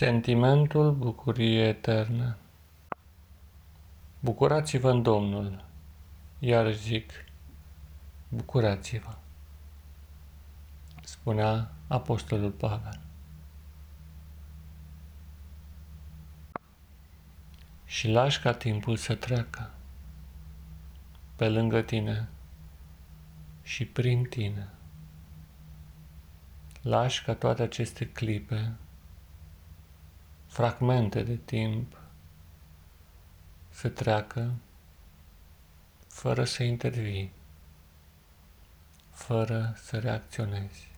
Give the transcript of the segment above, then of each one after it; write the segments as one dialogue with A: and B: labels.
A: Sentimentul bucuriei eterne Bucurați-vă în Domnul, iar zic, bucurați-vă, spunea Apostolul Pavel. Și lași ca timpul să treacă pe lângă tine și prin tine. Lași ca toate aceste clipe fragmente de timp să treacă fără să intervii, fără să reacționezi.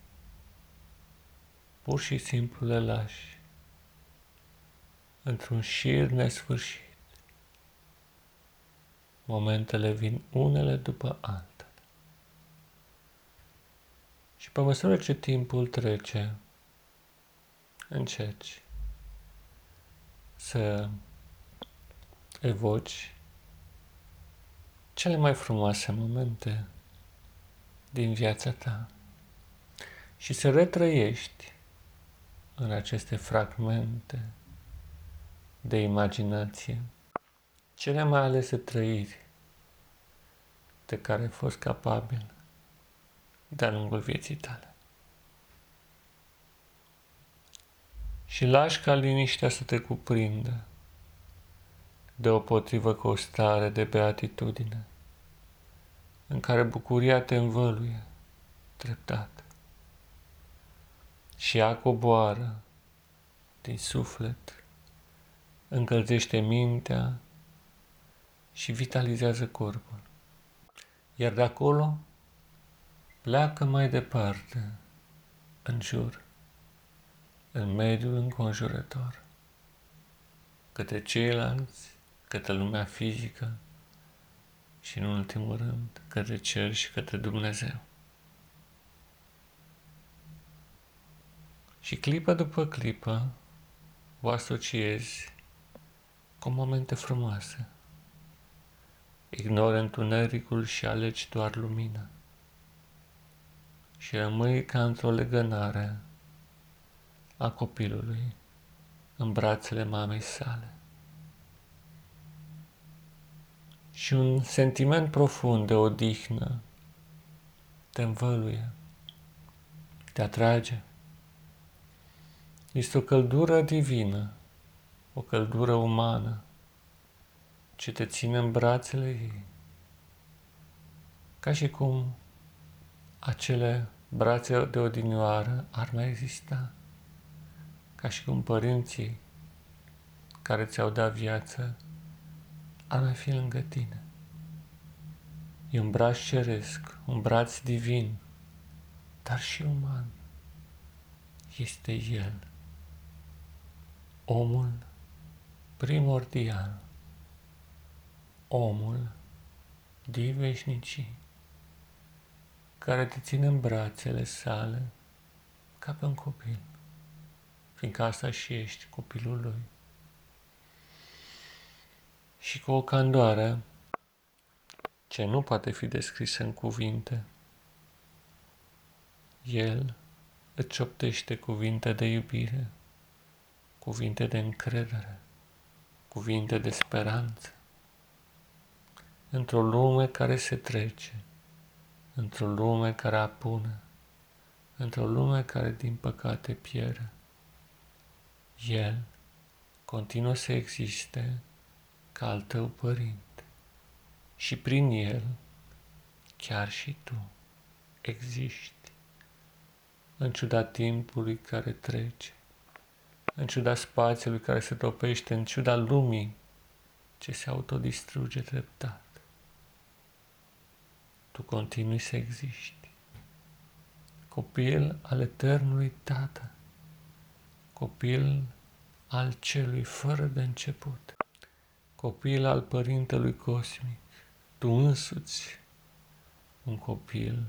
A: Pur și simplu le lași într-un șir nesfârșit. Momentele vin unele după altele. Și pe măsură ce timpul trece, încerci să evoci cele mai frumoase momente din viața ta și să retrăiești în aceste fragmente de imaginație cele mai alese trăiri de care ai fost capabil de-a lungul vieții tale. Și lași ca liniștea să te cuprindă, deopotrivă cu o stare de beatitudine, în care bucuria te învăluie treptat și ea coboară din suflet, încălzește mintea și vitalizează corpul. Iar de acolo pleacă mai departe, în jur în mediul înconjurător, către ceilalți, către lumea fizică și, în ultimul rând, către cer și către Dumnezeu. Și clipă după clipă o asociezi cu momente frumoase. Ignori întunericul și alegi doar lumina. Și rămâi ca într-o legănare a copilului în brațele mamei sale. Și un sentiment profund de odihnă te învăluie, te atrage. Este o căldură divină, o căldură umană, ce te ține în brațele ei, ca și cum acele brațe de odinioară ar mai exista ca și cum părinții care ți-au dat viață ar mai fi lângă tine. E un braț ceresc, un braț divin, dar și uman. Este El, omul primordial, omul din veșnicii, care te ține în brațele sale ca pe un copil fiindcă asta și ești copilul lui. Și cu o candoare ce nu poate fi descrisă în cuvinte, el îți optește cuvinte de iubire, cuvinte de încredere, cuvinte de speranță. Într-o lume care se trece, într-o lume care apune, într-o lume care din păcate pierde. El continuă să existe ca al tău părinte. Și prin El chiar și tu existi. În ciuda timpului care trece, în ciuda spațiului care se topește, în ciuda lumii ce se autodistruge treptat. Tu continui să existi, copil al eternului Tată copil al celui fără de început, copil al Părintelui Cosmic, tu însuți un copil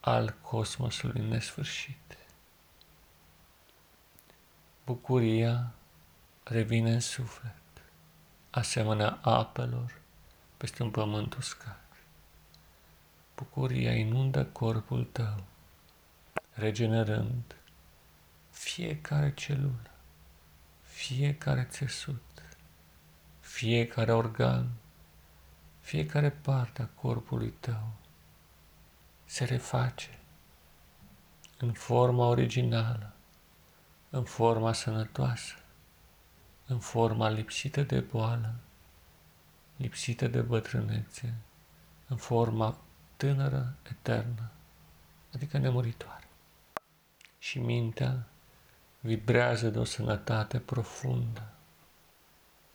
A: al cosmosului nesfârșit. Bucuria revine în suflet, asemenea apelor peste un pământ uscat. Bucuria inundă corpul tău, regenerând fiecare celulă, fiecare țesut, fiecare organ, fiecare parte a corpului tău se reface în forma originală, în forma sănătoasă, în forma lipsită de boală, lipsită de bătrânețe, în forma tânără, eternă, adică nemuritoare. Și mintea vibrează de o sănătate profundă,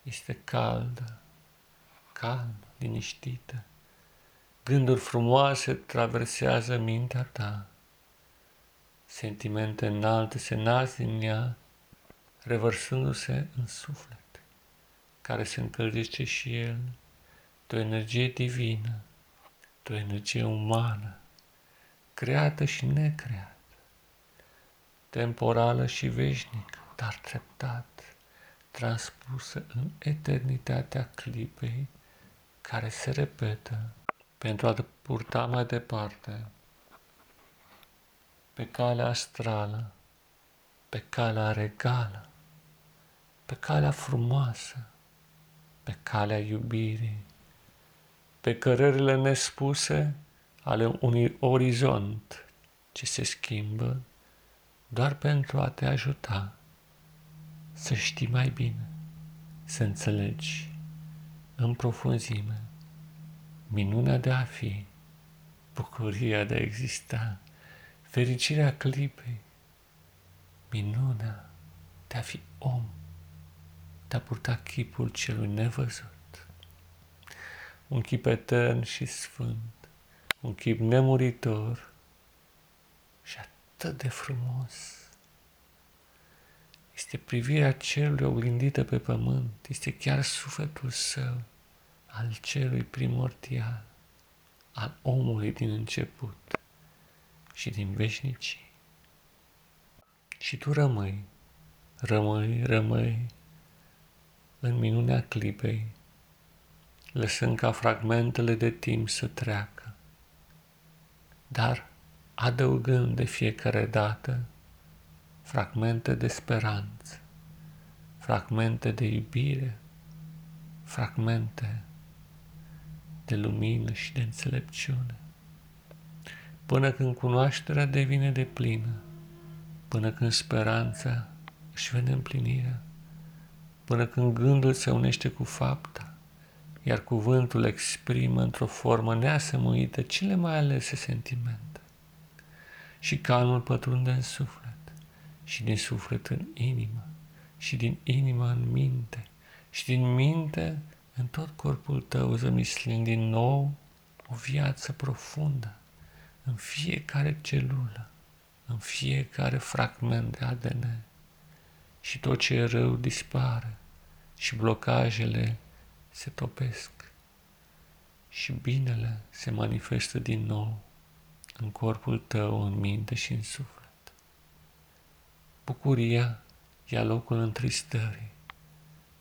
A: este caldă, calmă, liniștită. Gânduri frumoase traversează mintea ta. Sentimente înalte se nasc din ea, revărsându-se în suflet, care se încălzește și el de o energie divină, de o energie umană, creată și necreată, temporală și veșnică, dar treptat, transpusă în eternitatea clipei care se repetă pentru a te purta mai departe pe calea astrală, pe calea regală, pe calea frumoasă, pe calea iubirii, pe cărările nespuse ale unui orizont ce se schimbă doar pentru a te ajuta să știi mai bine, să înțelegi în profunzime minunea de a fi, bucuria de a exista, fericirea clipei, minunea de a fi om, de a purta chipul celui nevăzut. Un chip etern și sfânt, un chip nemuritor și atât de frumos. Este privirea celui oglindită pe pământ, este chiar sufletul său al celui primordial, al omului din început și din veșnicii. Și tu rămâi, rămâi, rămâi în minunea clipei, lăsând ca fragmentele de timp să treacă, dar adăugând de fiecare dată fragmente de speranță, fragmente de iubire, fragmente de lumină și de înțelepciune, până când cunoașterea devine de plină, până când speranța își vede împlinirea, până când gândul se unește cu fapta, iar cuvântul exprimă într-o formă neasemuită cele mai alese sentimente. Și calmul pătrunde în suflet, și din suflet în inimă, și din inimă în minte, și din minte în tot corpul tău zămislind din nou o viață profundă, în fiecare celulă, în fiecare fragment de ADN. Și tot ce e rău dispare și blocajele se topesc și binele se manifestă din nou în corpul tău, în minte și în suflet. Bucuria ia locul întristării,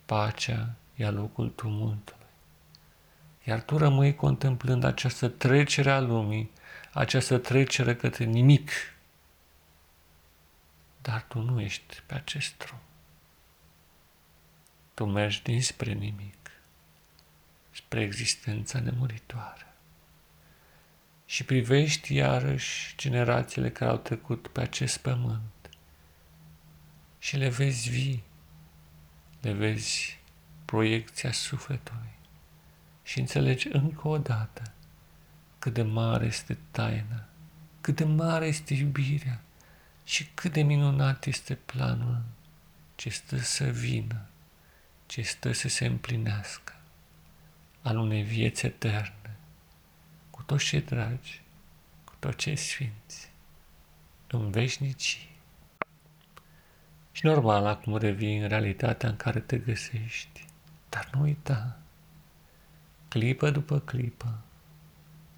A: pacea ia locul tumultului. Iar tu rămâi contemplând această trecere a lumii, această trecere către nimic. Dar tu nu ești pe acest drum. Tu mergi dinspre nimic, spre existența nemuritoare. Și privești iarăși generațiile care au trecut pe acest pământ. Și le vezi vii, le vezi proiecția sufletului. Și înțelegi încă o dată cât de mare este taina, cât de mare este iubirea și cât de minunat este planul ce stă să vină, ce stă să se împlinească al unei vieți eterne, cu toți cei dragi, cu toți cei sfinți, în veșnicii. Și normal, acum revii în realitatea în care te găsești. Dar nu uita, clipă după clipă,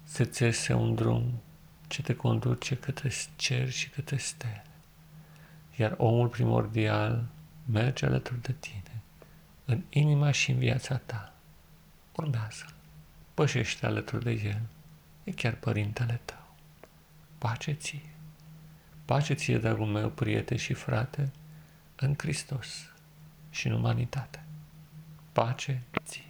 A: se țese un drum ce te conduce către cer și către stele. Iar omul primordial merge alături de tine, în inima și în viața ta. Urmează, pășește alături de el, e chiar părintele tău. Pace ție, Pace ție, dragul meu, prieten și frate, în Hristos și în umanitate. Pace ție!